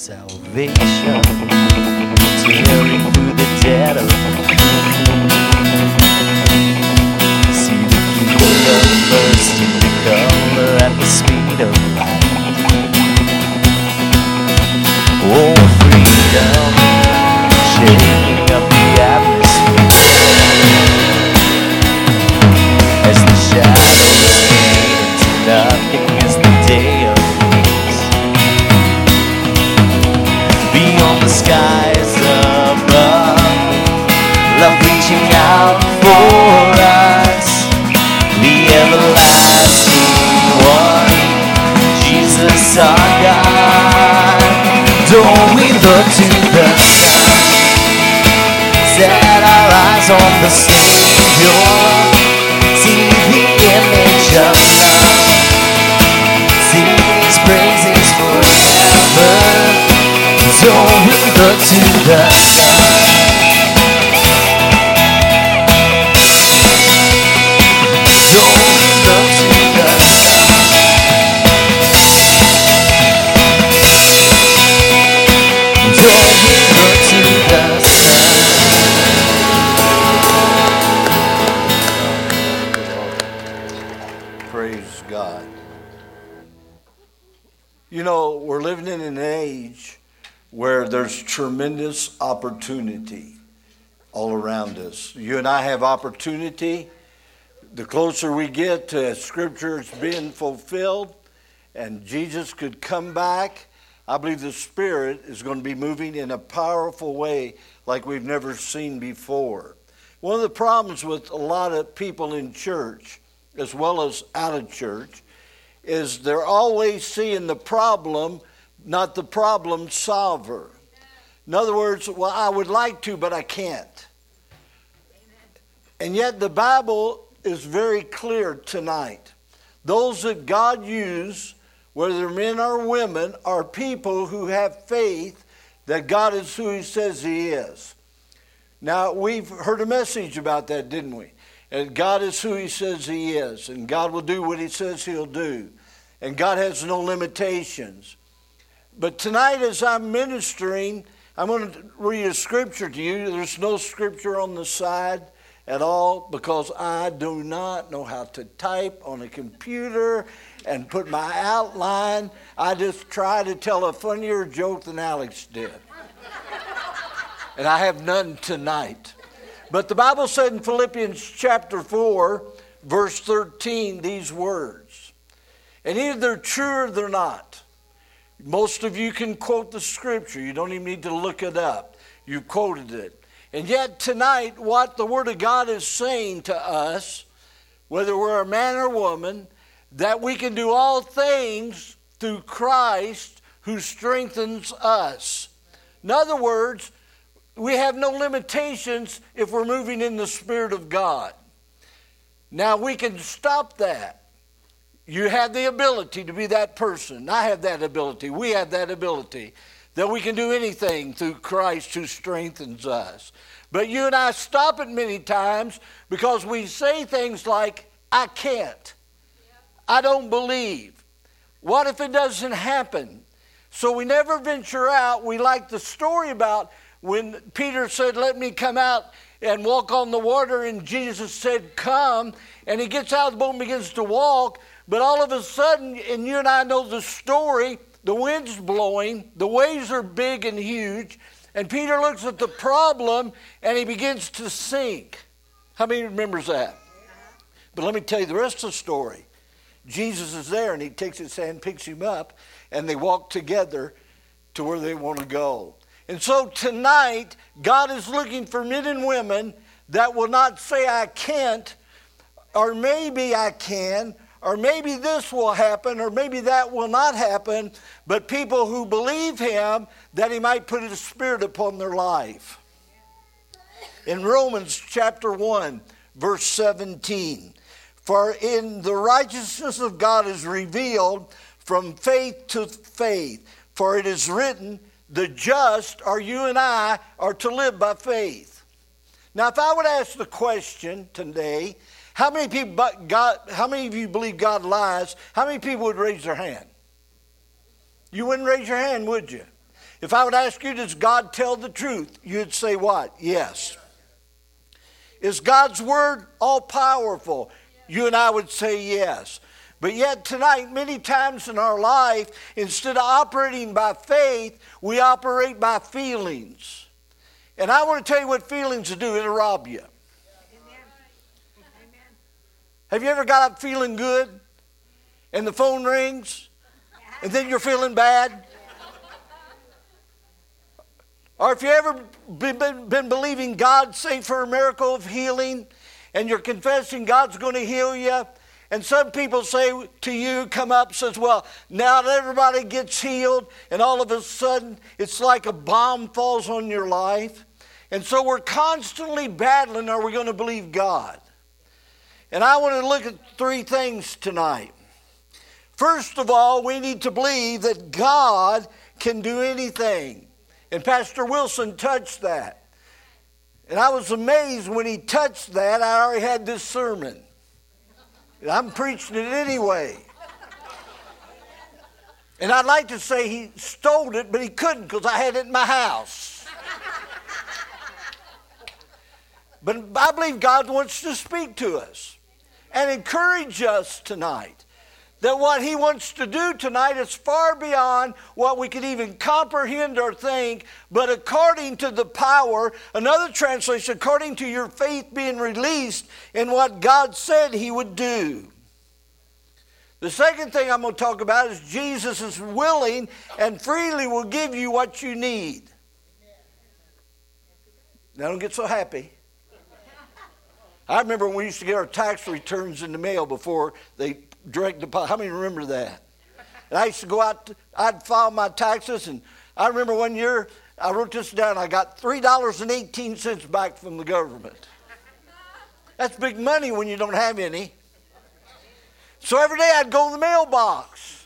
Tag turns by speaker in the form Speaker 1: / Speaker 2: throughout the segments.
Speaker 1: salvation, tearing through the dead of See the bursting to
Speaker 2: where there's tremendous opportunity all around us. You and I have opportunity. The closer we get to Scripture's being fulfilled and Jesus could come back, I believe the Spirit is going to be moving in a powerful way like we've never seen before. One of the problems with a lot of people in church, as well as out of church, is they're always seeing the problem, not the problem solver. In other words, well, I would like to, but I can't. And yet the Bible is very clear tonight. Those that God used, whether men or women, are people who have faith that God is who He says He is. Now, we've heard a message about that, didn't we? And God is who He says He is, and God will do what He says He'll do. And God has no limitations. But tonight, as I'm ministering, I'm going to read a scripture to you. There's no scripture on the side at all because I do not know how to type on a computer and put my outline. I just try to tell a funnier joke than Alex did. and I have none tonight. But the Bible said in Philippians chapter 4, verse 13, these words. And either they're true or they're not. Most of you can quote the scripture. You don't even need to look it up. You quoted it. And yet, tonight, what the Word of God is saying to us, whether we're a man or woman, that we can do all things through Christ who strengthens us. In other words, we have no limitations if we're moving in the Spirit of God. Now, we can stop that. You have the ability to be that person. I have that ability. We have that ability that we can do anything through Christ who strengthens us. But you and I stop it many times because we say things like, I can't. I don't believe. What if it doesn't happen? So we never venture out. We like the story about when Peter said, Let me come out and walk on the water, and Jesus said, Come. And he gets out of the boat and begins to walk. But all of a sudden, and you and I know the story, the wind's blowing, the waves are big and huge, and Peter looks at the problem and he begins to sink. How many remembers that? But let me tell you the rest of the story. Jesus is there and he takes his hand, picks him up, and they walk together to where they want to go. And so tonight, God is looking for men and women that will not say, I can't, or maybe I can, or maybe this will happen, or maybe that will not happen, but people who believe Him that He might put His Spirit upon their life. In Romans chapter 1, verse 17, for in the righteousness of God is revealed from faith to faith, for it is written, the just, or you and I, are to live by faith. Now, if I would ask the question today, how many people but God, how many of you believe God lies? How many people would raise their hand? You wouldn't raise your hand, would you? If I would ask you, does God tell the truth? You'd say what? Yes. Is God's word all powerful? You and I would say yes. But yet, tonight, many times in our life, instead of operating by faith, we operate by feelings. And I want to tell you what feelings do it'll rob you. Have you ever got up feeling good and the phone rings and then you're feeling bad? Or if you ever been, believing God, say for a miracle of healing, and you're confessing God's going to heal you, and some people say to you, come up, says, well, now that everybody gets healed, and all of a sudden it's like a bomb falls on your life. And so we're constantly battling, are we going to believe God? And I want to look at three things tonight. First of all, we need to believe that God can do anything. And Pastor Wilson touched that. And I was amazed when he touched that. I already had this sermon. I'm preaching it anyway. And I'd like to say he stole it, but he couldn't because I had it in my house. But I believe God wants to speak to us and encourage us tonight that what he wants to do tonight is far beyond what we could even comprehend or think, but according to the power, another translation, according to your faith being released in what God said he would do. The second thing I'm going to talk about is Jesus is willing and freely will give you what you need. Now, don't get so happy. I remember when we used to get our tax returns in the mail before they direct deposit. How many remember that? And I used to go out, I'd file my taxes, and I remember one year I wrote this down. I got $3.18 back from the government. That's big money when you don't have any. So every day I'd go to the mailbox.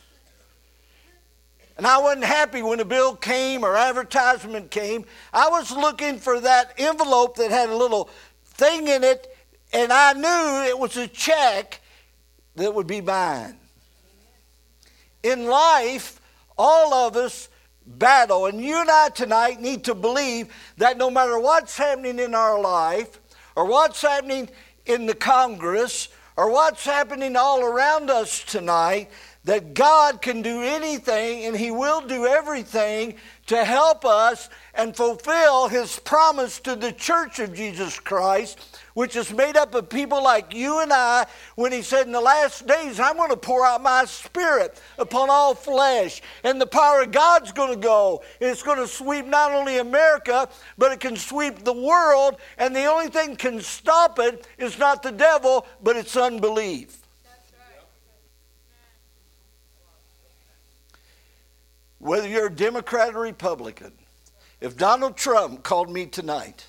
Speaker 2: And I wasn't happy when a bill came or advertisement came. I was looking for that envelope that had a little thing in it, and I knew it was a check that would be mine. In life, all of us battle, and you and I tonight need to believe that no matter what's happening in our life, or what's happening in the Congress, or what's happening all around us tonight, that God can do anything and He will do everything to help us and fulfill His promise to the church of Jesus Christ which is made up of people like you and I, when he said, In the last days, I'm going to pour out my spirit upon all flesh. And the power of God's going to go. It's going to sweep not only America, but it can sweep the world. And the only thing can stop it is not the devil, but it's unbelief. Whether you're a Democrat or Republican, if Donald Trump called me tonight,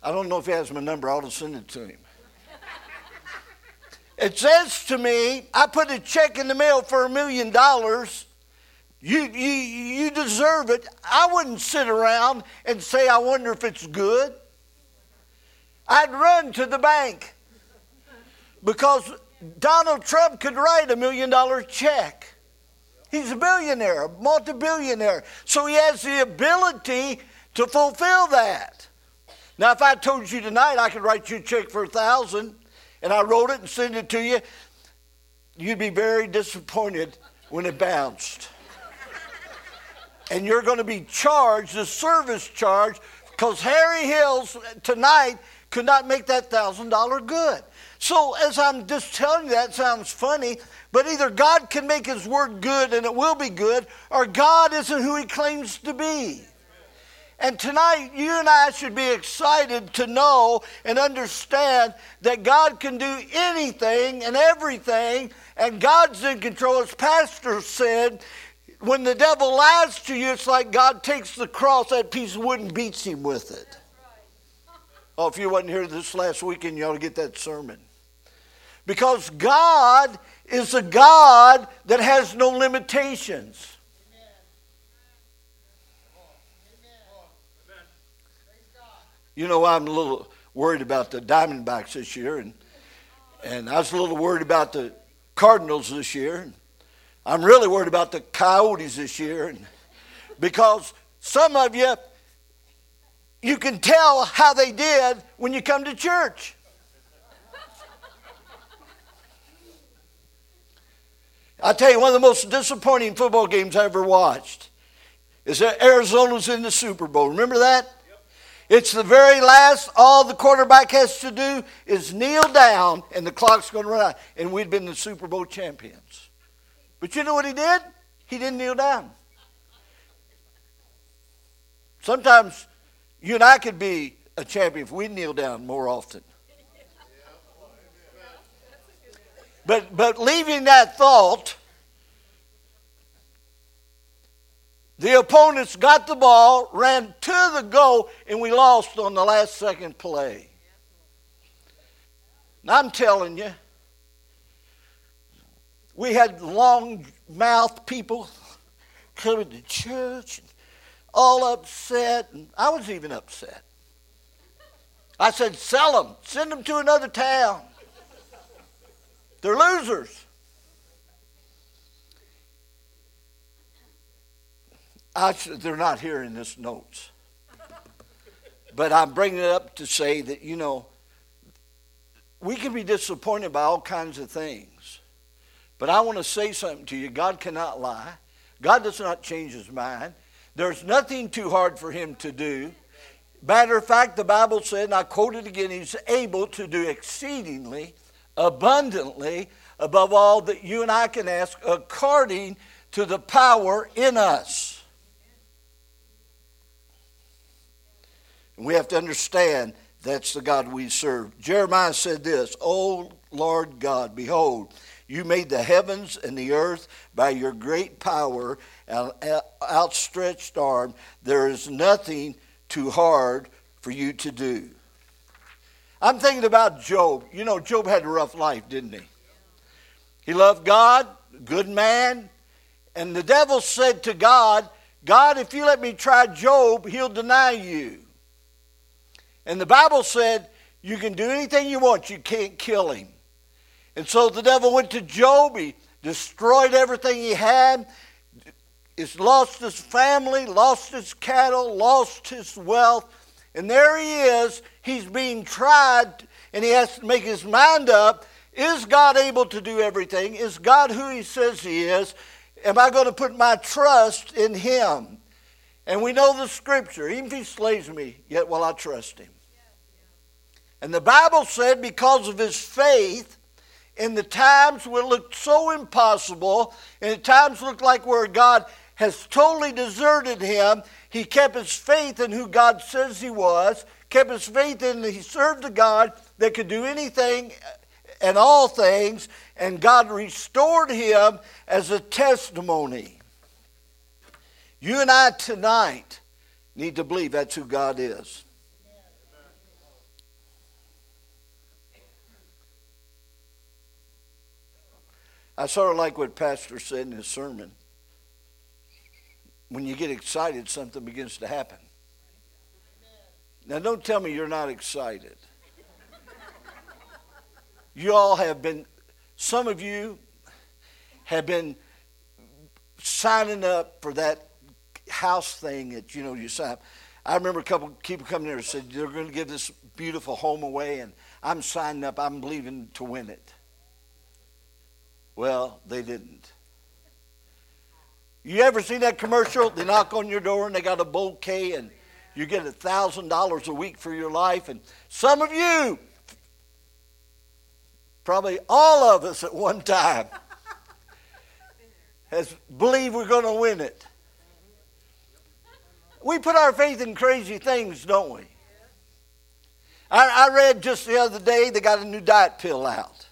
Speaker 2: I don't know if he has my number. I'll send it to him. It says to me, I put a check in the mail for a million dollars. You, you, you deserve it. I wouldn't sit around and say, I wonder if it's good. I'd run to the bank because Donald Trump could write a million dollar check. He's a billionaire, a multi billionaire. So he has the ability to fulfill that. Now, if I told you tonight I could write you a check for a thousand and I wrote it and sent it to you, you'd be very disappointed when it bounced. and you're going to be charged a service charge because Harry Hills tonight could not make that thousand dollar good. So, as I'm just telling you, that sounds funny, but either God can make His word good and it will be good, or God isn't who He claims to be. And tonight, you and I should be excited to know and understand that God can do anything and everything, and God's in control. As Pastor said, when the devil lies to you, it's like God takes the cross, that piece of wood, and beats him with it. Oh, if you wasn't here this last weekend, you ought to get that sermon. Because God is a God that has no limitations. You know, I'm a little worried about the Diamondbacks this year, and and I was a little worried about the Cardinals this year. And I'm really worried about the Coyotes this year, and Because some of you, you can tell how they did when you come to church. I tell you, one of the most disappointing football games I ever watched is that Arizona's in the Super Bowl. Remember that? It's the very last, all the quarterback has to do is kneel down and the clock's going to run out. And we'd been the Super Bowl champions. But you know what he did? He didn't kneel down. Sometimes you and I could be a champion if we kneel down more often. But, but leaving that thought, the opponents got the ball, ran to the goal, and we lost on the last second play. Now I'm telling you, we had long mouthed people coming to church, and all upset, and I was even upset. I said, sell them, send them to another town. They're losers. I, they're not here in this notes. But I'm bringing it up to say that, you know, we can be disappointed by all kinds of things. But I want to say something to you. God cannot lie. God does not change his mind. There's nothing too hard for him to do. Matter of fact, the Bible said, and I quote it again, he's able to do exceedingly abundantly above all that you and I can ask according to the power in us. And we have to understand that's the God we serve. Jeremiah said this, O Lord God, behold, you made the heavens and the earth by your great power and outstretched arm. There is nothing too hard for you to do. I'm thinking about Job. You know, Job had a rough life, didn't he? He loved God, good man. And the devil said to God, God, if you let me try Job, he'll deny you. And the Bible said, you can do anything you want, you can't kill him. And so the devil went to Job, he destroyed everything he had, he's lost his family, lost his cattle, lost his wealth. And there he is, he's being tried, and he has to make his mind up. Is God able to do everything? Is God who he says he is? Am I going to put my trust in him? And we know the scripture, even if he slays me, yet will I trust him. And the Bible said because of his faith, in the times when it looked so impossible, and the times looked like where God has totally deserted him, he kept his faith in who God says he was, kept his faith in he served a God that could do anything uh, and all things, and God restored him as a testimony. You and I tonight need to believe that's who God is. I sort of like what Pastor said in his sermon. When you get excited, something begins to happen. Now, don't tell me you're not excited. You all have been, some of you have been signing up for that house thing that, you know, you sign up. I remember a couple people coming there and said, they're going to give this beautiful home away, and I'm signing up. I'm believing to win it. Well, they didn't. You ever see that commercial? They knock on your door and they got a bouquet and you get a thousand dollars a week for your life. And some of you, probably all of us at one time, has believed we're going to win it. We put our faith in crazy things, don't we? I, I read just the other day they got a new diet pill out.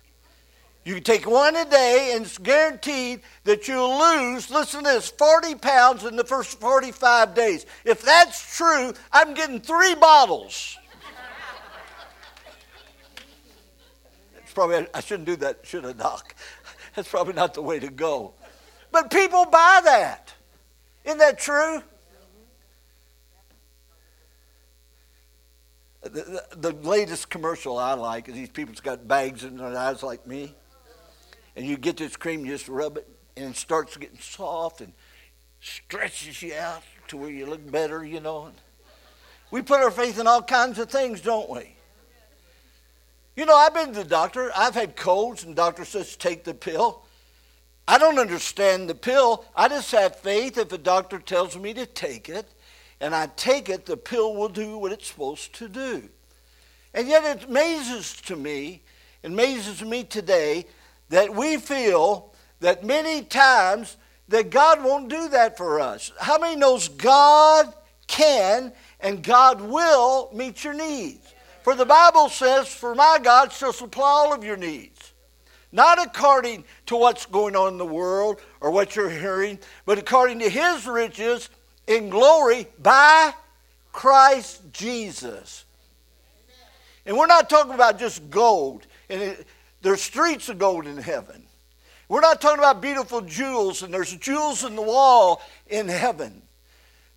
Speaker 2: You can take one a day, and it's guaranteed that you'll lose, listen to this, 40 pounds in the first 45 days. If that's true, I'm getting three bottles. it's probably, I shouldn't do that, should I, Doc? That's probably not the way to go. But people buy that. Isn't that true? The, the, the, latest commercial I like is these people's got bags in their eyes like me and you get this cream, you just rub it, and it starts getting soft, and stretches you out to where you look better, you know. We put our faith in all kinds of things, don't we? You know, I've been to the doctor. I've had colds, and the doctor says take the pill. I don't understand the pill. I just have faith if a doctor tells me to take it, and I take it, the pill will do what it's supposed to do. And yet it amazes to me, it amazes me today that we feel that many times that God won't do that for us. How many knows God can and God will meet your needs? For the Bible says, For my God shall supply all of your needs. Not according to what's going on in the world or what you're hearing, but according to his riches in glory by Christ Jesus. And we're not talking about just gold. And there's streets of gold in heaven. We're not talking about beautiful jewels, and there's jewels in the wall in heaven.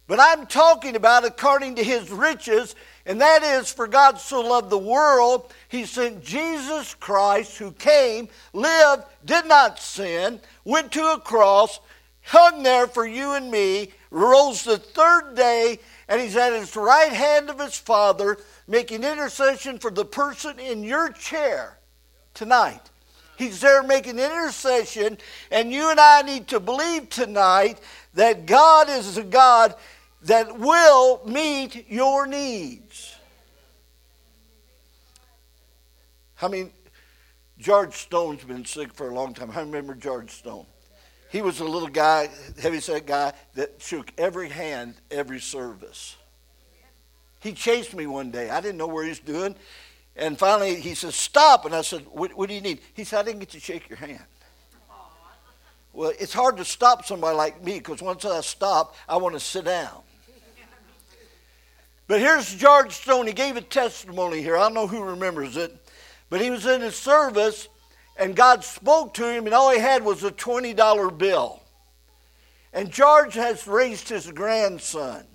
Speaker 2: But I'm talking about according to his riches, and that is for God so loved the world, he sent Jesus Christ, who came, lived, did not sin, went to a cross, hung there for you and me, rose the third day, and he's at his right hand of his Father, making intercession for the person in your chair tonight. He's there making intercession, and you and I need to believe tonight that God is a God that will meet your needs. I mean, George Stone's been sick for a long time. I remember George Stone. He was a little guy, heavyset guy, that shook every hand every service. He chased me one day. I didn't know where he was doing. And finally, he says, Stop. And I said, what, what, do you need? He said, I didn't get to shake your hand. Well, it's hard to stop somebody like me because once I stop, I want to sit down. But here's George Stone. He gave a testimony here. I don't know who remembers it. But he was in his service, and God spoke to him, and all he had was a $20 bill. And George has raised his grandson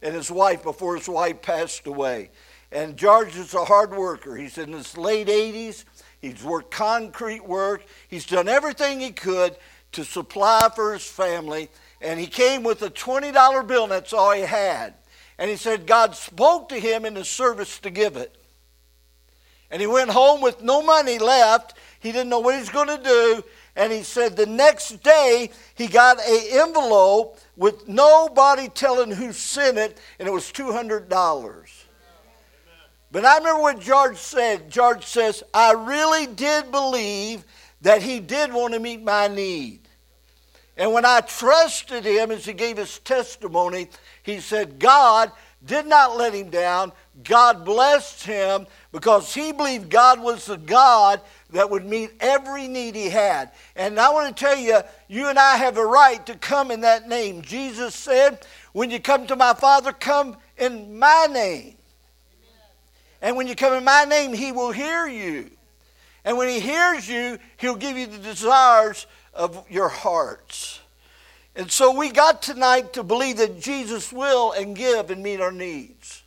Speaker 2: and his wife before his wife passed away. And George is a hard worker. He's in his late 80s. He's worked concrete work. He's done everything he could to supply for his family. And he came with a $20 bill, and that's all he had. And he said God spoke to him in the service to give it. And he went home with no money left. He didn't know what he was going to do. And he said the next day he got an envelope with nobody telling who sent it, and it was $200. But I remember what George said. George says, I really did believe that he did want to meet my need. And when I trusted him as he gave his testimony, he said, God did not let him down. God blessed him because he believed God was the God that would meet every need he had. And I want to tell you, you and I have a right to come in that name. Jesus said, When you come to my Father, come in my name. And when you come in my name, he will hear you. And when he hears you, he'll give you the desires of your hearts. And so we got tonight to believe that Jesus will and give and meet our needs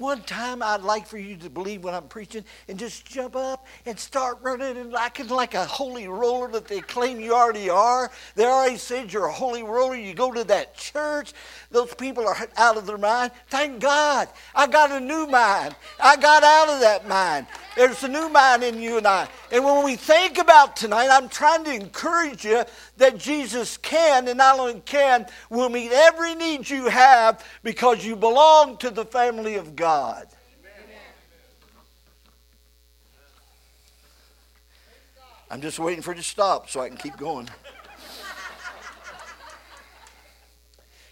Speaker 2: one time I'd like for you to believe what I'm preaching and just jump up and start running and acting like a holy roller that they claim you already are. They already said you're a holy roller. You go to that church, those people are out of their mind. Thank God. I got a new mind. I got out of that mind. There's a new mind in you and I. And when we think about tonight, I'm trying to encourage you that Jesus can, and not only can, will meet every need you have because you belong to the family of God. I'm just waiting for it to stop so I can keep going.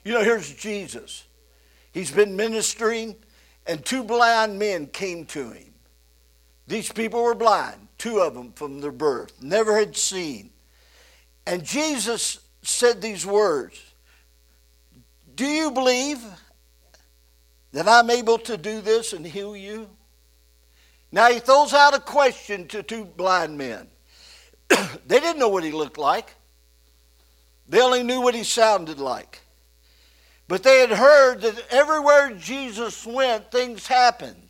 Speaker 2: you know, here's Jesus. He's been ministering, and two blind men came to him. These people were blind, two of them from their birth, never had seen. And Jesus said these words Do you believe that I'm able to do this and heal you? Now he throws out a question to two blind men. they didn't know what he looked like, they only knew what he sounded like. But they had heard that everywhere Jesus went, things happened.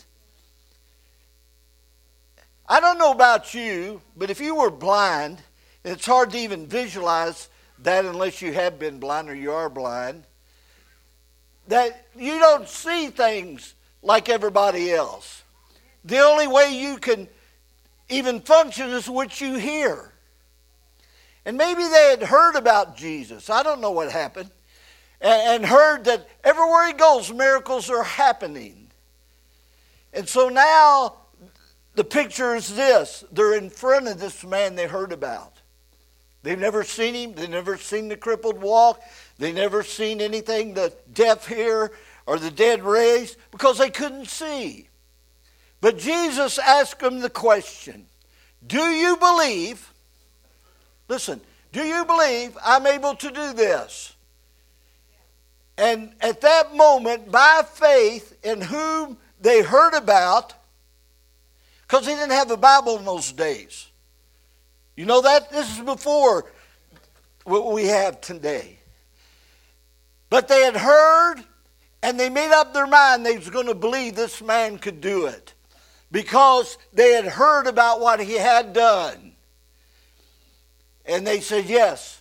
Speaker 2: I don't know about you, but if you were blind, it's hard to even visualize that unless you have been blind or you are blind, that you don't see things like everybody else. The only way you can even function is what you hear. And maybe they had heard about Jesus. I don't know what happened. And, heard that everywhere he goes, miracles are happening. And so now the picture is this they're in front of this man they heard about. They've never seen him, they've never seen the crippled walk, they've never seen anything the deaf hear or the dead raised because they couldn't see. But Jesus asked them the question Do you believe? Listen, do you believe I'm able to do this? And at that moment, by faith in whom they heard about, because he didn't have a Bible in those days. You know that? This is before what we have today. But they had heard and they made up their mind they was going to believe this man could do it because they had heard about what he had done. And they said yes.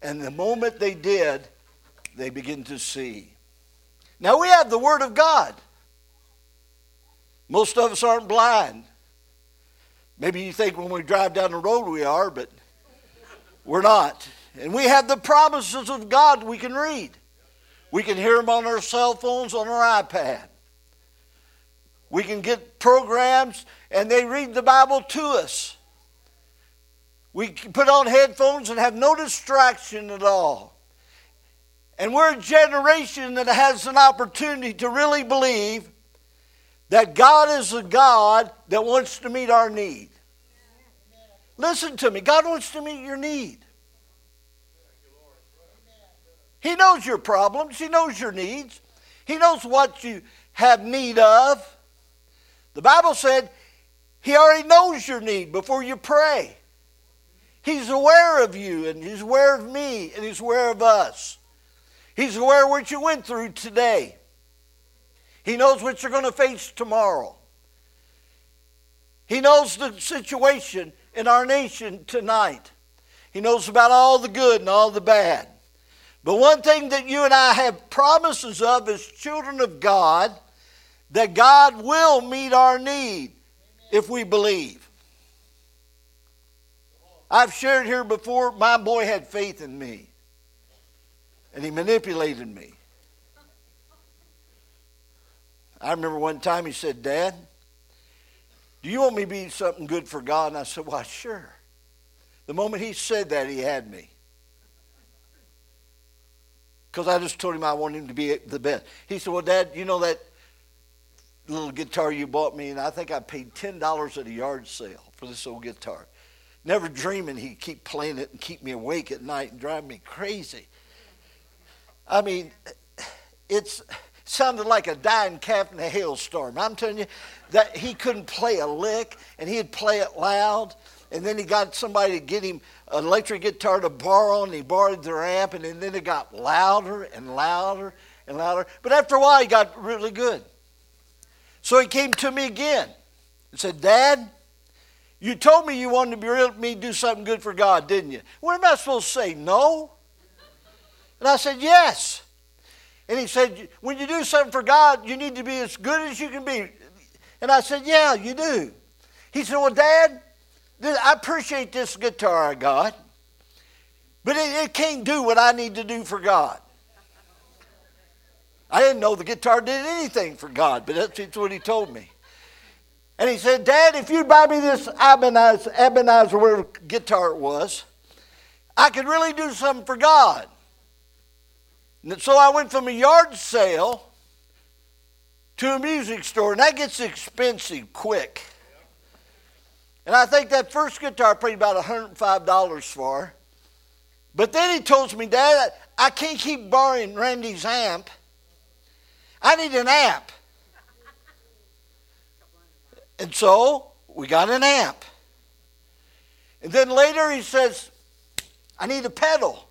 Speaker 2: And the moment they did, they begin to see. Now we have the Word of God. Most of us aren't blind. Maybe you think when we drive down the road we are, but we're not. And we have the promises of God we can read. We can hear them on our cell phones, on our iPad. We can get programs and they read the Bible to us. We put on headphones and have no distraction at all. And we're a generation that has an opportunity to really believe that God is a God that wants to meet our need. Listen to me. God wants to meet your need. He knows your problems. He knows your needs. He knows what you have need of. The Bible said He already knows your need before you pray. He's aware of you, and He's aware of me, and He's aware of us. He's aware of what you went through today. He knows what you're going to face tomorrow. He knows the situation in our nation tonight. He knows about all the good and all the bad. But one thing that you and I have promises of as children of God that God will meet our need if we believe. I've shared here before, my boy had faith in me, and he manipulated me. I remember one time he said, Dad, do you want me to be something good for God? And I said, Why, sure. The moment he said that, he had me. Because I just told him I wanted him to be the best. He said, Well, Dad, you know that little guitar you bought me, and I think I paid $10 at a yard sale for this old guitar. Never dreaming he'd keep playing it and keep me awake at night and drive me crazy. I mean, it's sounded like a dying calf in a hailstorm. I'm telling you that he couldn't play a lick, and he'd play it loud. And then he got somebody to get him an electric guitar to borrow, and he borrowed their amp, and then it got louder and louder and louder. But after a while, he got really good. So he came to me again and said, Dad, you told me you wanted to be me do something good for God, didn't you? What am I supposed to say? No? And I said, Yes. And he said, When you do something for God, you need to be as good as you can be. And I said, Yeah, you do. He said, Well, Dad, I appreciate this guitar I got, but it, it can't do what I need to do for God. I didn't know the guitar did anything for God, but that's, that's what he told me. And he said, Dad, if you'd buy me this Ebenezer, Ebenezer whatever guitar it was, I could really do something for God. And so I went from a yard sale to a music store, and that gets expensive quick. And I think that first guitar I paid about $105 for. But then he told me, Dad, I can't keep borrowing Randy's amp. I need an amp. And so we got an amp. And then later he says, I need a pedal.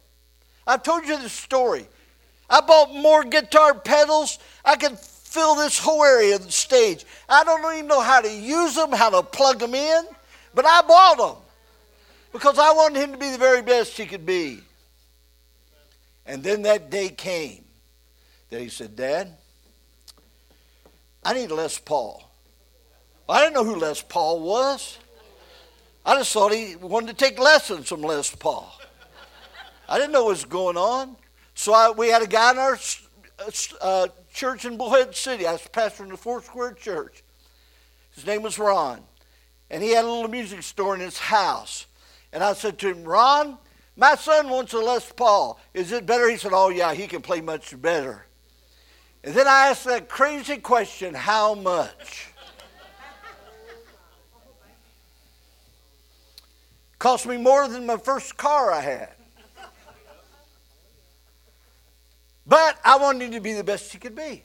Speaker 2: I've told you the story. I bought more guitar pedals. I could fill this whole area of the stage. I don't even know how to use them, how to plug them in, but I bought them because I wanted him to be the very best he could be. And then that day came that he said, Dad, I need Les Paul. I didn't know who Les Paul was. I just thought he wanted to take lessons from Les Paul. I didn't know what was going on. So I, we had a guy in our uh, church in Bullhead City. I was pastoring the Four Square Church. His name was Ron. And he had a little music store in his house. And I said to him, Ron, my son wants a Les Paul. Is it better? He said, Oh, yeah, he can play much better. And then I asked that crazy question, How much? Cost me more than my first car I had. But I wanted him to be the best he could be.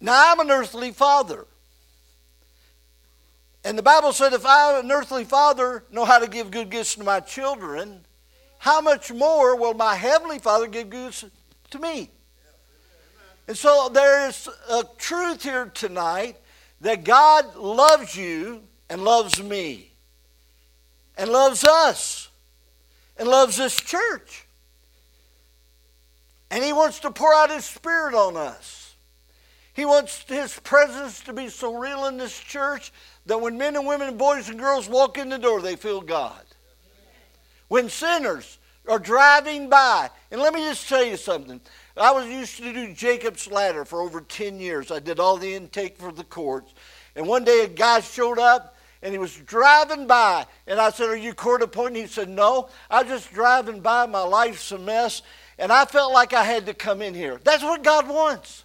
Speaker 2: Now, I'm an earthly father. And the Bible said, if I, an earthly father, know how to give good gifts to my children, how much more will my heavenly father give gifts to me? And so there is a truth here tonight that God loves you and loves me and loves us and loves this church. And He wants to pour out His Spirit on us. He wants His presence to be so real in this church that when men and women and boys and girls walk in the door, they feel God. When sinners are driving by, and let me just tell you something. I was used to do Jacob's Ladder for over 10 years. I did all the intake for the courts. And one day a guy showed up and he was driving by. And I said, Are you court appointed? He said, No. I was just driving by. My life's a mess. And I felt like I had to come in here. That's what God wants.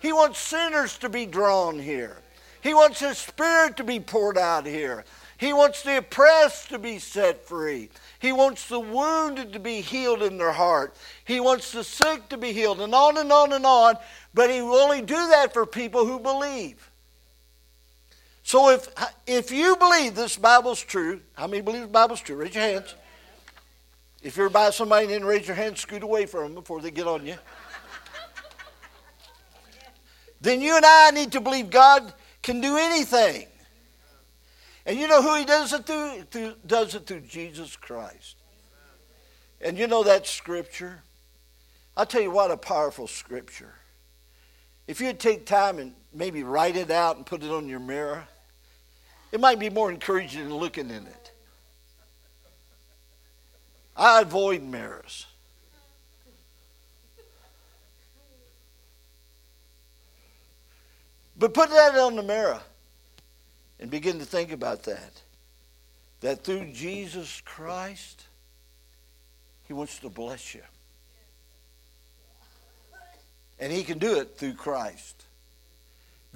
Speaker 2: He wants sinners to be drawn here. He wants His Spirit to be poured out here. He wants the oppressed to be set free. He wants the wounded to be healed in their heart. He wants the sick to be healed, and on and on and on. But He will only do that for people who believe. So if, if you believe this Bible's true, how many believe the Bible's true? Raise your hands. If you're by somebody, then raise your hand, scoot away from them before they get on you. then you and I need to believe God can do anything. And you know who he does it through? through? Does it through Jesus Christ. And you know that scripture? I'll tell you what a powerful scripture. If you'd take time and maybe write it out and put it on your mirror, it might be more encouraging than looking in it. I avoid mirrors. But put that on the mirror and begin to think about that. That through Jesus Christ, He wants to bless you. And He can do it through Christ.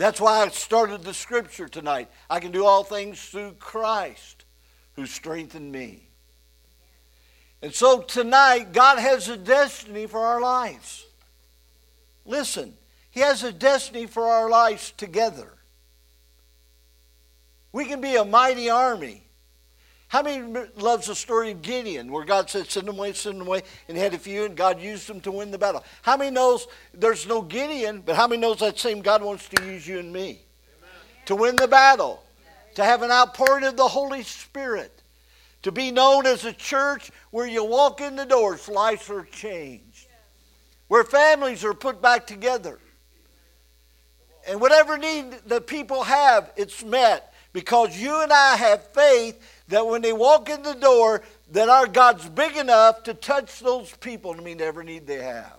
Speaker 2: That's why I started the scripture tonight. I can do all things through Christ who strengthened me. And so tonight, God has a destiny for our lives. Listen, he has a destiny for our lives together. We can be a mighty army. How many loves the story of Gideon, where God said, "Send them away, send them away," and he had a few, and God used them to win the battle? How many knows there's no Gideon, but how many knows that same God wants to use you and me Amen. to win the battle, to have an outpouring of the Holy Spirit, to be known as a church where you walk in the doors, lives are changed, where families are put back together, and whatever need the people have, it's met because you and I have faith that when they walk in the door, that our God's big enough to touch those people to meet every need they have.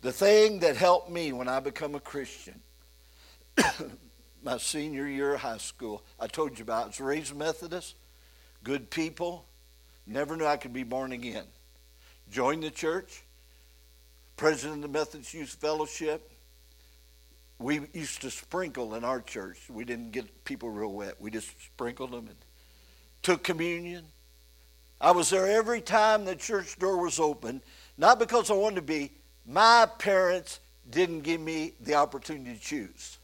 Speaker 2: The thing that helped me when I become a Christian, my senior year of high school, I told you about, I was raised Methodist, good people, never knew I could be born again. Joined the church, president of the Methodist Youth Fellowship. We used to sprinkle in our church. We didn't get people real wet. We just sprinkled them and took communion. I was there every time the church door was open, not because I wanted to be. My parents didn't give me the opportunity to choose.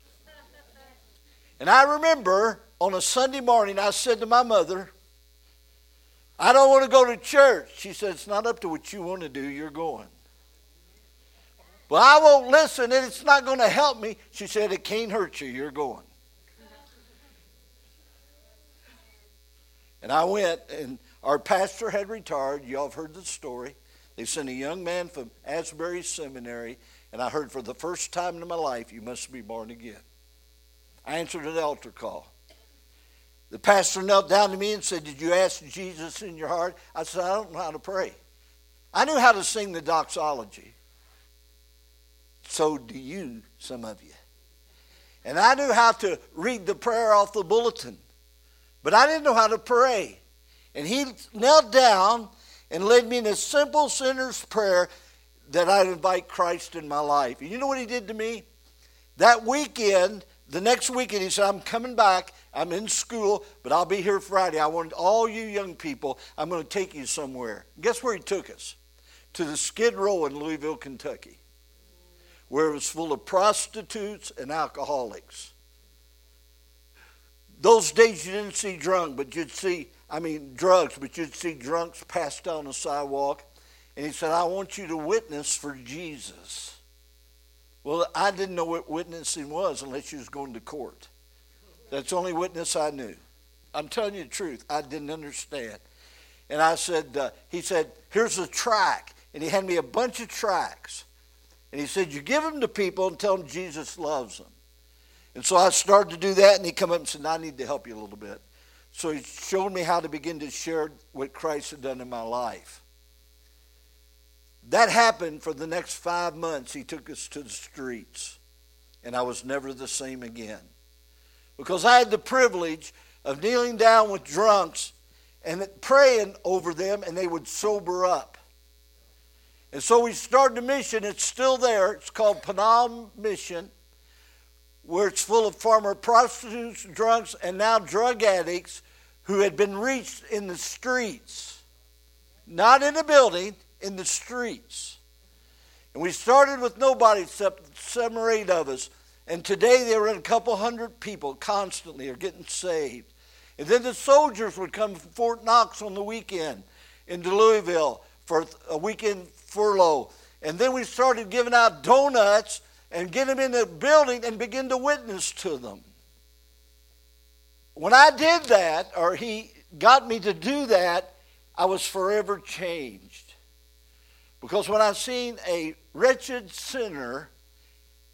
Speaker 2: And I remember on a Sunday morning, I said to my mother, I don't want to go to church. She said, It's not up to what you want to do, you're going. Well, I won't listen and it's not going to help me. She said, It can't hurt you. You're going. And I went, and our pastor had retired. Y'all have heard the story. They sent a young man from Asbury Seminary, and I heard for the first time in my life, you must be born again. I answered an altar call. The pastor knelt down to me and said, Did you ask Jesus in your heart? I said, I don't know how to pray. I knew how to sing the doxology. So do you, some of you. And I knew how to read the prayer off the bulletin, but I didn't know how to pray. And he knelt down and led me in a simple sinner's prayer that I'd invite Christ in my life. And you know what he did to me? That weekend, the next weekend, he said, I'm coming back. I'm in school, but I'll be here Friday. I want all you young people, I'm going to take you somewhere. Guess where he took us? To the Skid Row in Louisville, Kentucky where it was full of prostitutes and alcoholics. Those days you didn't see drunk, but you'd see, I mean, drugs, but you'd see drunks passed down the sidewalk. And he said, I want you to witness for Jesus. Well, I didn't know what witnessing was unless you was going to court. That's the only witness I knew. I'm telling you the truth. I didn't understand. And I said, uh, he said, here's a track. And he handed me a bunch of tracks. And he said, You give them to people and tell them Jesus loves them. And so I started to do that, and he come up and said, I need to help you a little bit. So he showed me how to begin to share what Christ had done in my life. That happened for the next five months. He took us to the streets, and I was never the same again. Because I had the privilege of kneeling down with drunks and praying over them, and they would sober up. And so we started a mission. It's still there. It's called Panal Mission, where it's full of former prostitutes, drunks, and now drug addicts who had been reached in the streets. Not in a building, in the streets. And we started with nobody except seven or eight of us. And today there were a couple hundred people constantly are getting saved. And then the soldiers would come from Fort Knox on the weekend into Louisville for a weekend furlough. And then we started giving out donuts and get them in the building and begin to witness to them. When I did that, or he got me to do that, I was forever changed. Because when I seen a wretched sinner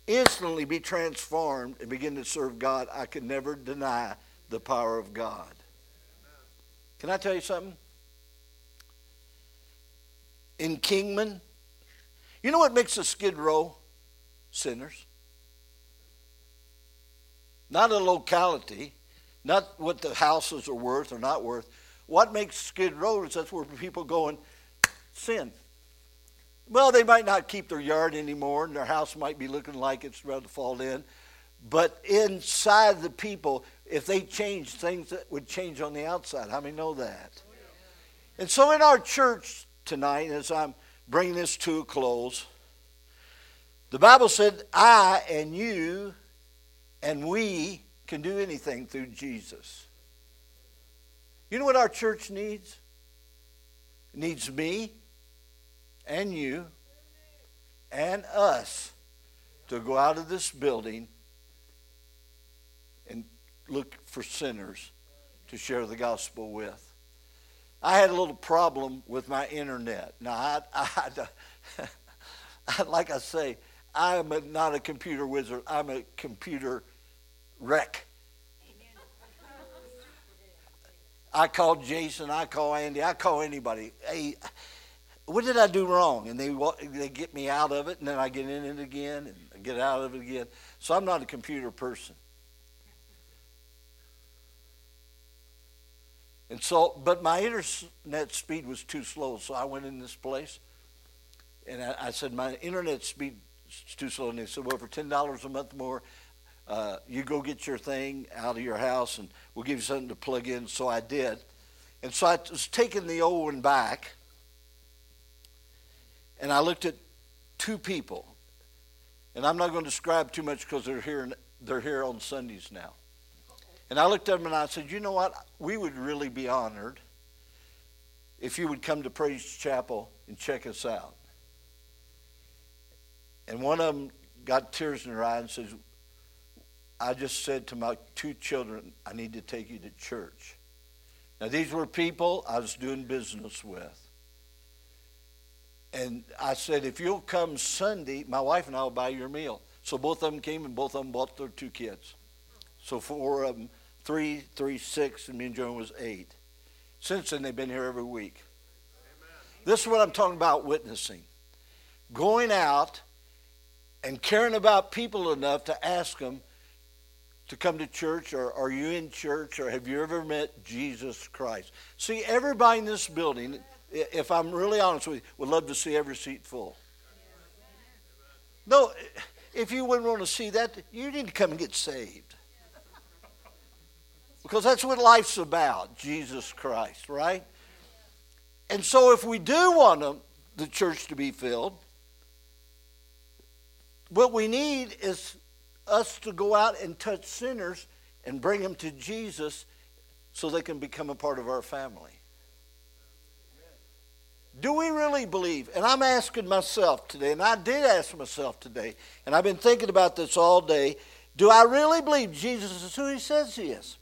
Speaker 2: instantly be transformed and begin to serve God, I could never deny the power of God. Can I tell you something? In Kingman. You know what makes a skid row? Sinners. Not a locality, not what the houses are worth or not worth. What makes Skid Row is that's where people go and sin. Well, they might not keep their yard anymore, and their house might be looking like it's about to fall in. But inside the people, if they change, things that would change on the outside. How many know that? And so in our church tonight as I'm bringing this to a close. The Bible said, I and you and we can do anything through Jesus. You know what our church needs? It needs me and you and us to go out of this building and look for sinners to share the gospel with. I had a little problem with my internet. Now, I, I, I like I say, I am not a computer wizard. I'm a computer wreck. I call Jason. I call Andy. I call anybody. Hey, what did I do wrong? And they they get me out of it, and then I get in it again and get out of it again. So I'm not a computer person. And so, but my internet speed was too slow, so I went in this place and I, I said, My internet speed is too slow. And they said, Well, for $10 a month more, uh, you go get your thing out of your house and we'll give you something to plug in. So I did. And so I was taking the old one back and I looked at two people. And I'm not going to describe too much because they're here, they're here on Sundays now. And I looked at him and I said, You know what? We would really be honored if you would come to Praise Chapel and check us out. And one of them got tears in her eyes and says, I just said to my two children, I need to take you to church. Now, these were people I was doing business with. And I said, if you'll come Sunday, my wife and I will buy your meal. So both of them came and both of them bought their two kids. So four of them, three, three, six, and me and Joan was eight. Since then, they've been here every week. This is what I'm talking about witnessing. Going out and caring about people enough to ask them to come to church, or are you in church, or have you ever met Jesus Christ? See, everybody in this building, if I'm really honest with you, would love to see every seat full. No, if you wouldn't want to see that, you need to come and get saved. Because that's what life's about, Jesus Christ, right? And so if we do want the church to be filled, what we need is us to go out and touch sinners and bring them to Jesus so they can become a part of our family. Do we really believe? And I'm asking myself today, and I did ask myself today, and I've been thinking about this all day. Do I really believe Jesus is who he says he is?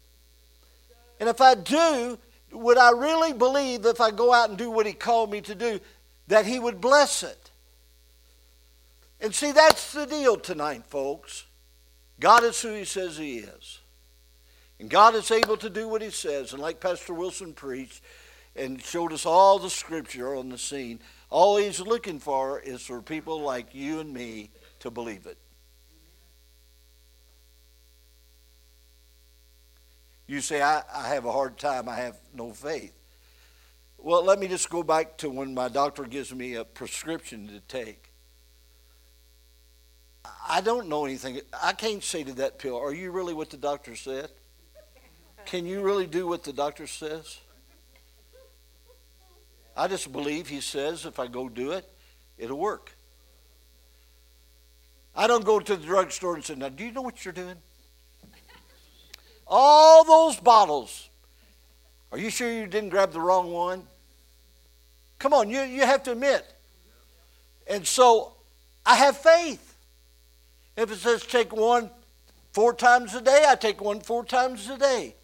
Speaker 2: And if I do, would I really believe if I go out and do what he called me to do, that he would bless it? And see, that's the deal tonight, folks. God is who he says he is. And God is able to do what he says. And like Pastor Wilson preached and showed us all the scripture on the scene, all he's looking for is for people like you and me to believe it. You say, I, I have a hard time, I have no faith. Well, let me just go back to when my doctor gives me a prescription to take. I don't know anything. I can't say to that pill, Are you really what the doctor said? Can you really do what the doctor says? I just believe he says if I go do it, it'll work. I don't go to the drugstore and say, Now, do you know what you're doing? All those bottles. Are you sure you didn't grab the wrong one? Come on, you, you have to admit. And so I have faith. If it says take one four times a day, I take one four times a day.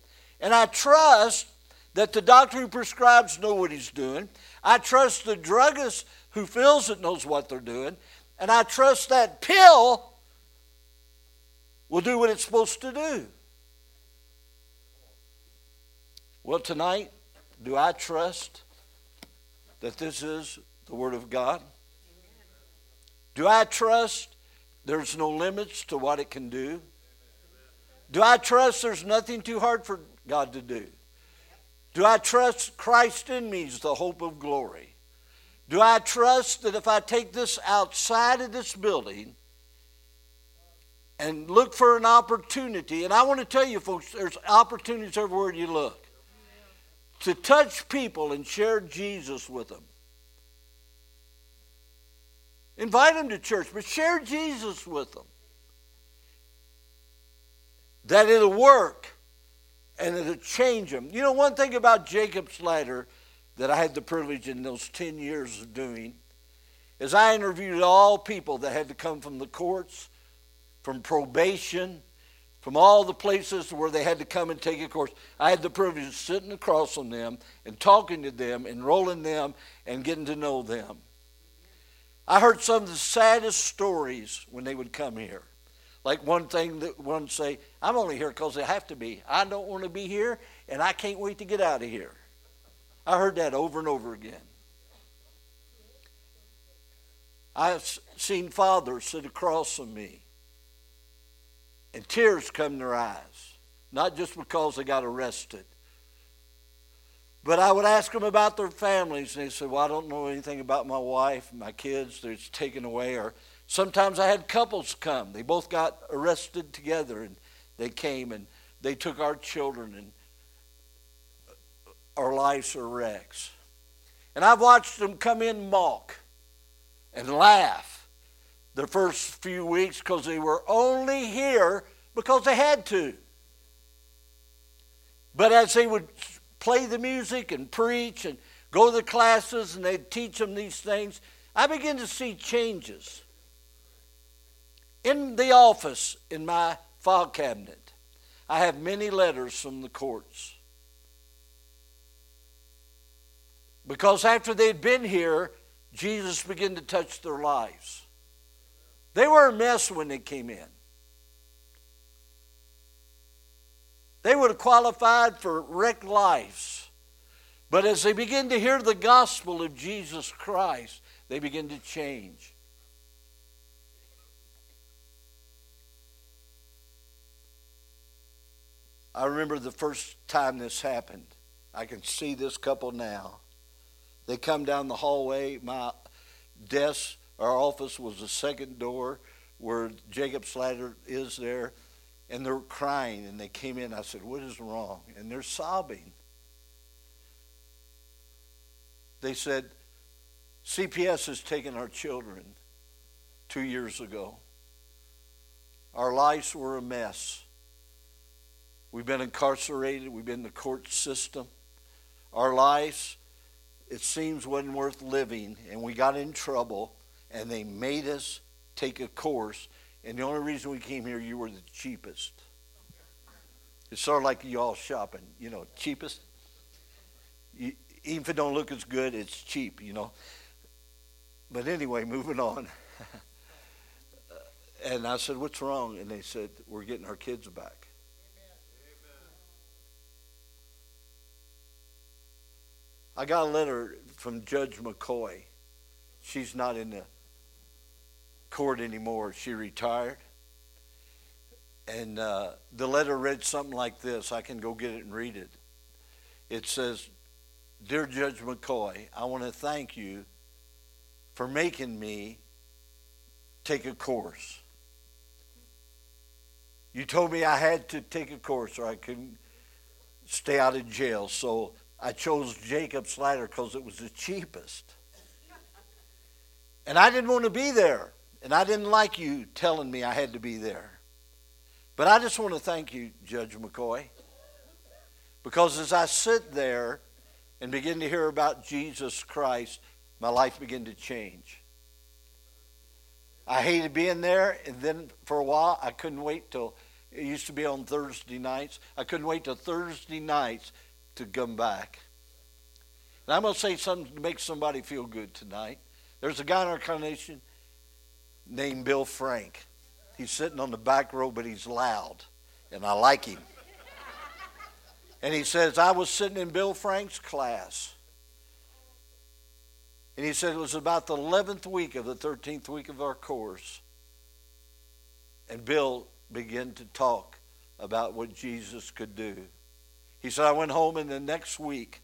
Speaker 2: And I trust that the doctor who prescribes know what he's doing. I trust the druggist who fills it knows what they're doing. And I trust that pill will do what it's supposed to do. Well, tonight, do I trust that this is the Word of God? Do I trust there's no limits to what it can do? Do I trust there's nothing too hard for God to do? Do I trust Christ in me is the hope of glory? Do I trust that if I take this outside of this building and look for an opportunity, and I want to tell you, folks, there's opportunities everywhere you look, to touch people and share Jesus with them. Invite them to church, but share Jesus with them. That it'll work and it'll change them. You know, one thing about Jacob's Ladder that I had the privilege in those 10 years of doing is I interviewed all people that had to come from the courts, from probation, from all the places where they had to come and take a course. I had the privilege of sitting across from them and talking to them, enrolling them, and getting to know them. I heard some of the saddest stories when they would come here. Like one thing that one say, I'm only here because they have to be. I don't want to be here, and I can't wait to get out of here. I heard that over and over again. I've seen fathers sit across from me, and tears come in their eyes, not just because they got arrested, but I would ask them about their families, and they said, Well, I don't know anything about my wife, my kids, they're taken away. Or sometimes I had couples come. They both got arrested together, and they came and they took our children, and our lives are wrecks. And I've watched them come in mock and laugh the first few weeks because they were only here because they had to. But as they would play the music and preach and go to the classes and they'd teach them these things, I began to see changes. In the office, in my file cabinet, I have many letters from the courts. Because after they'd been here, Jesus began to touch their lives. They were a mess when they came in. They would have qualified for wrecked lives. But as they begin to hear the gospel of Jesus Christ, they begin to change. I remember the first time this happened. I can see this couple now. They come down the hallway. My desk, our office was the second door where Jacob's Ladder is there. And they're crying. And they came in. I said, What is wrong? And they're sobbing. They said, CPS has taken our children two years ago. Our lives were a mess. We've been incarcerated. We've been in the court system. Our lives, it seems, wasn't worth living, and we got in trouble, and they made us take a course. And the only reason we came here, you were the cheapest. It's sort of like y'all shopping, you know, cheapest. You, even if it don't look as good, it's cheap, you know. But anyway, moving on. Uh, and I said, "What's wrong?" And they said, "We're getting our kids back." I got a letter from Judge McCoy. She's not in the court anymore. She retired. And uh, the letter read something like this. I can go get it and read it. It says, Dear Judge McCoy, I want to thank you for making me take a course. You told me I had to take a course or I couldn't stay out of jail. So I chose Jacob's Ladder because it was the cheapest. And I didn't want to be there. And I didn't like you telling me I had to be there. But I just want to thank you, Judge McCoy. Because as I sit there and begin to hear about Jesus Christ, my life began to change. I hated being there, and then for a while, I couldn't wait till it used to be on Thursday nights. I couldn't wait till Thursday nights to come back. And I'm going to say something to make somebody feel good tonight. There's a guy in our congregation named Bill Frank. He's sitting on the back row, but he's loud, and I like him. And he says, I was sitting in Bill Frank's class. And he said it was about the 11th week of the 13th week of our course. And Bill began to talk about what Jesus could do. He said, I went home, and the next week,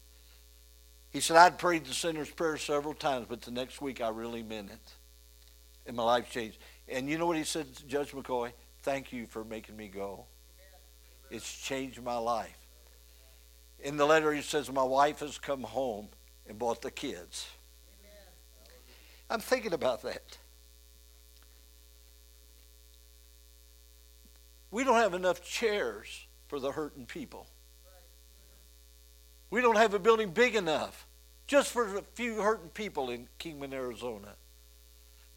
Speaker 2: he said, I'd prayed the sinner's prayer several times, but the next week I really meant it. And my life changed. And you know what he said, Judge McCoy? Thank you for making me go. It's changed my life. In the letter, he says, My wife has come home and bought the kids. I'm thinking about that. We don't have enough chairs for the hurting people. We don't have a building big enough just for a few hurting people in Kingman, Arizona.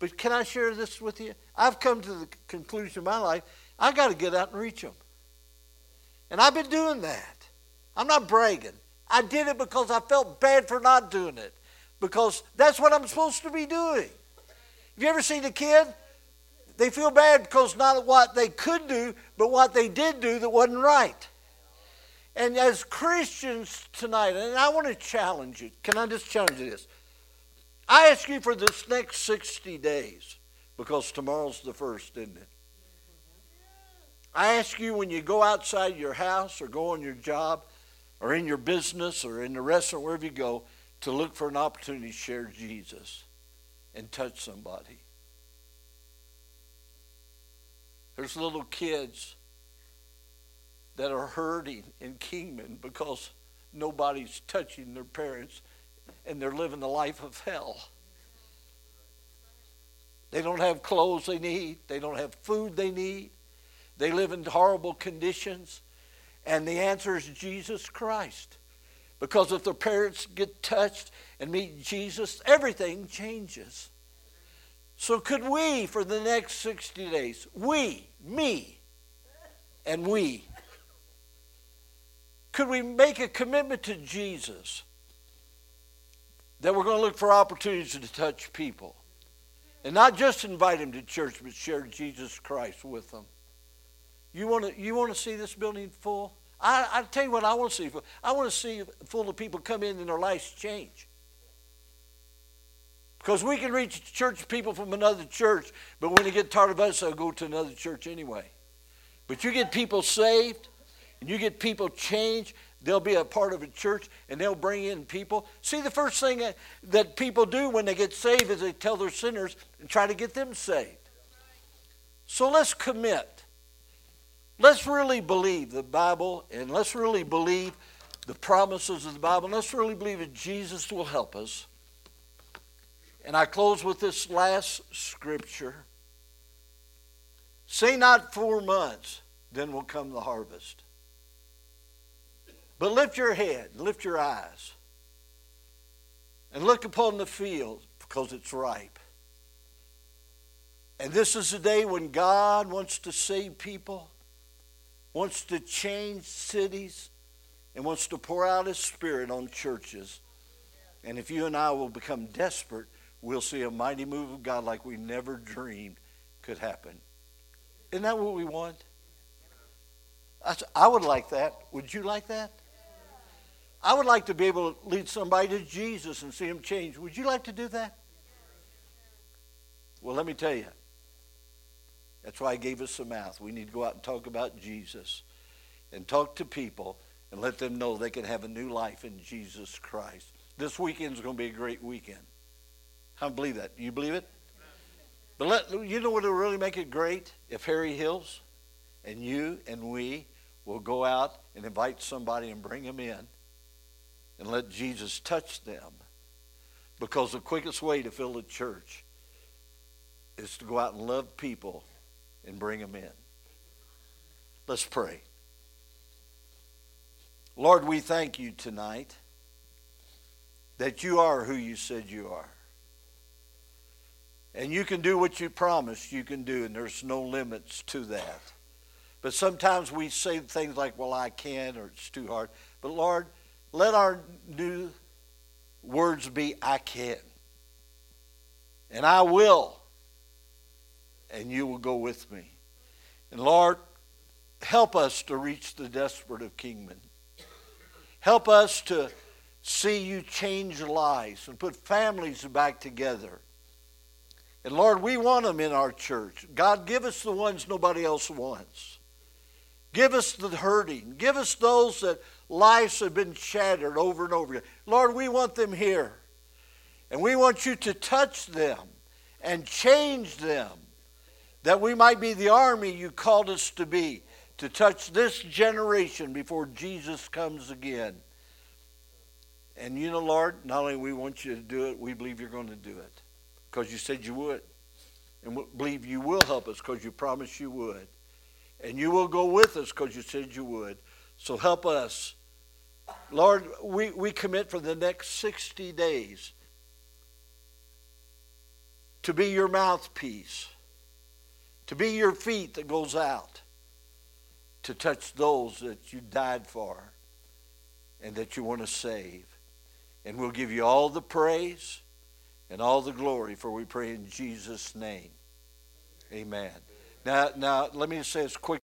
Speaker 2: But can I share this with you? I've come to the conclusion of my life, I got to get out and reach them. And I've been doing that. I'm not bragging. I did it because I felt bad for not doing it. Because that's what I'm supposed to be doing. Have you ever seen a kid? They feel bad because not what they could do, but what they did do that wasn't right. And as Christians tonight, and I want to challenge you. Can I just challenge you this? I ask you for this next 60 days, because tomorrow's the first, isn't it? I ask you when you go outside your house or go on your job or in your business or in the restaurant, wherever you go, to look for an opportunity to share Jesus and touch somebody. There's little kids that are hurting in Kingman because nobody's touching their parents and they're living the life of hell. They don't have clothes they need, they don't have food they need, they live in horrible conditions. And the answer is Jesus Christ. Because if their parents get touched and meet Jesus, everything changes. So, could we, for the next 60 days, we, me, and we, could we make a commitment to Jesus that we're going to look for opportunities to touch people. And not just invite them to church, but share Jesus Christ with them. You want to, you want to see this building full? I, I tell you what I want to see. Full. I want to see full of people come in and their lives change. Because we can reach church people from another church, but when they get tired of us, they'll go to another church anyway. But you get people saved, and you get people changed, they'll be a part of a church, and they'll bring in people. See, the first thing that people do when they get saved is they tell their sinners and try to get them saved. So let's commit. Let's really believe the Bible, and let's really believe the promises of the Bible, and let's really believe that Jesus will help us. And I close with this last scripture. Say not four months, then will come the harvest. But lift your head, lift your eyes, and look upon the field because it's ripe. And this is the day when God wants to save people, wants to change cities, and wants to pour out His Spirit on churches. And if you and I will become desperate, we'll see a mighty move of God like we never dreamed could happen. Isn't that what we want? I would like that. Would you like that? I would like to be able to lead somebody to Jesus and see him change. Would you like to do that? Well, let me tell you. That's why I gave us a mouth. We need to go out and talk about Jesus and talk to people and let them know they can have a new life in Jesus Christ. This weekend is going to be a great weekend. I believe that. You believe it? But let, you know what will really make it great? If Harry Hills and you and we will go out and invite somebody and bring them in and let Jesus touch them. Because the quickest way to fill a church is to go out and love people and bring them in. Let's pray. Lord, we thank you tonight that you are who you said you are. And you can do what you promised you can do, and there's no limits to that. But sometimes we say things like, well, I can't, or it's too hard. But Lord, let our new words be, I can. And I will. And you will go with me. And Lord, help us to reach the desperate of Kingman. Help us to see you change lives and put families back together. And Lord, we want them in our church. God, give us the ones nobody else wants. Give us the hurting. Give us those that lives have been shattered over and over again. Lord, we want them here. And we want you to touch them and change them that we might be the army you called us to be, to touch this generation before Jesus comes again. And you know, Lord, not only we want you to do it, we believe you're going to do it because you said you would. And we believe you will help us because you promised you would. And you will go with us because you said you would. So help us. Lord, we, we commit for the next 60 days to be your mouthpiece, to be your feet that goes out, to touch those that you died for and that you want to save. And we'll give you all the praise and all the glory, for we pray in Jesus' name. Amen. Now, now let me say this quick.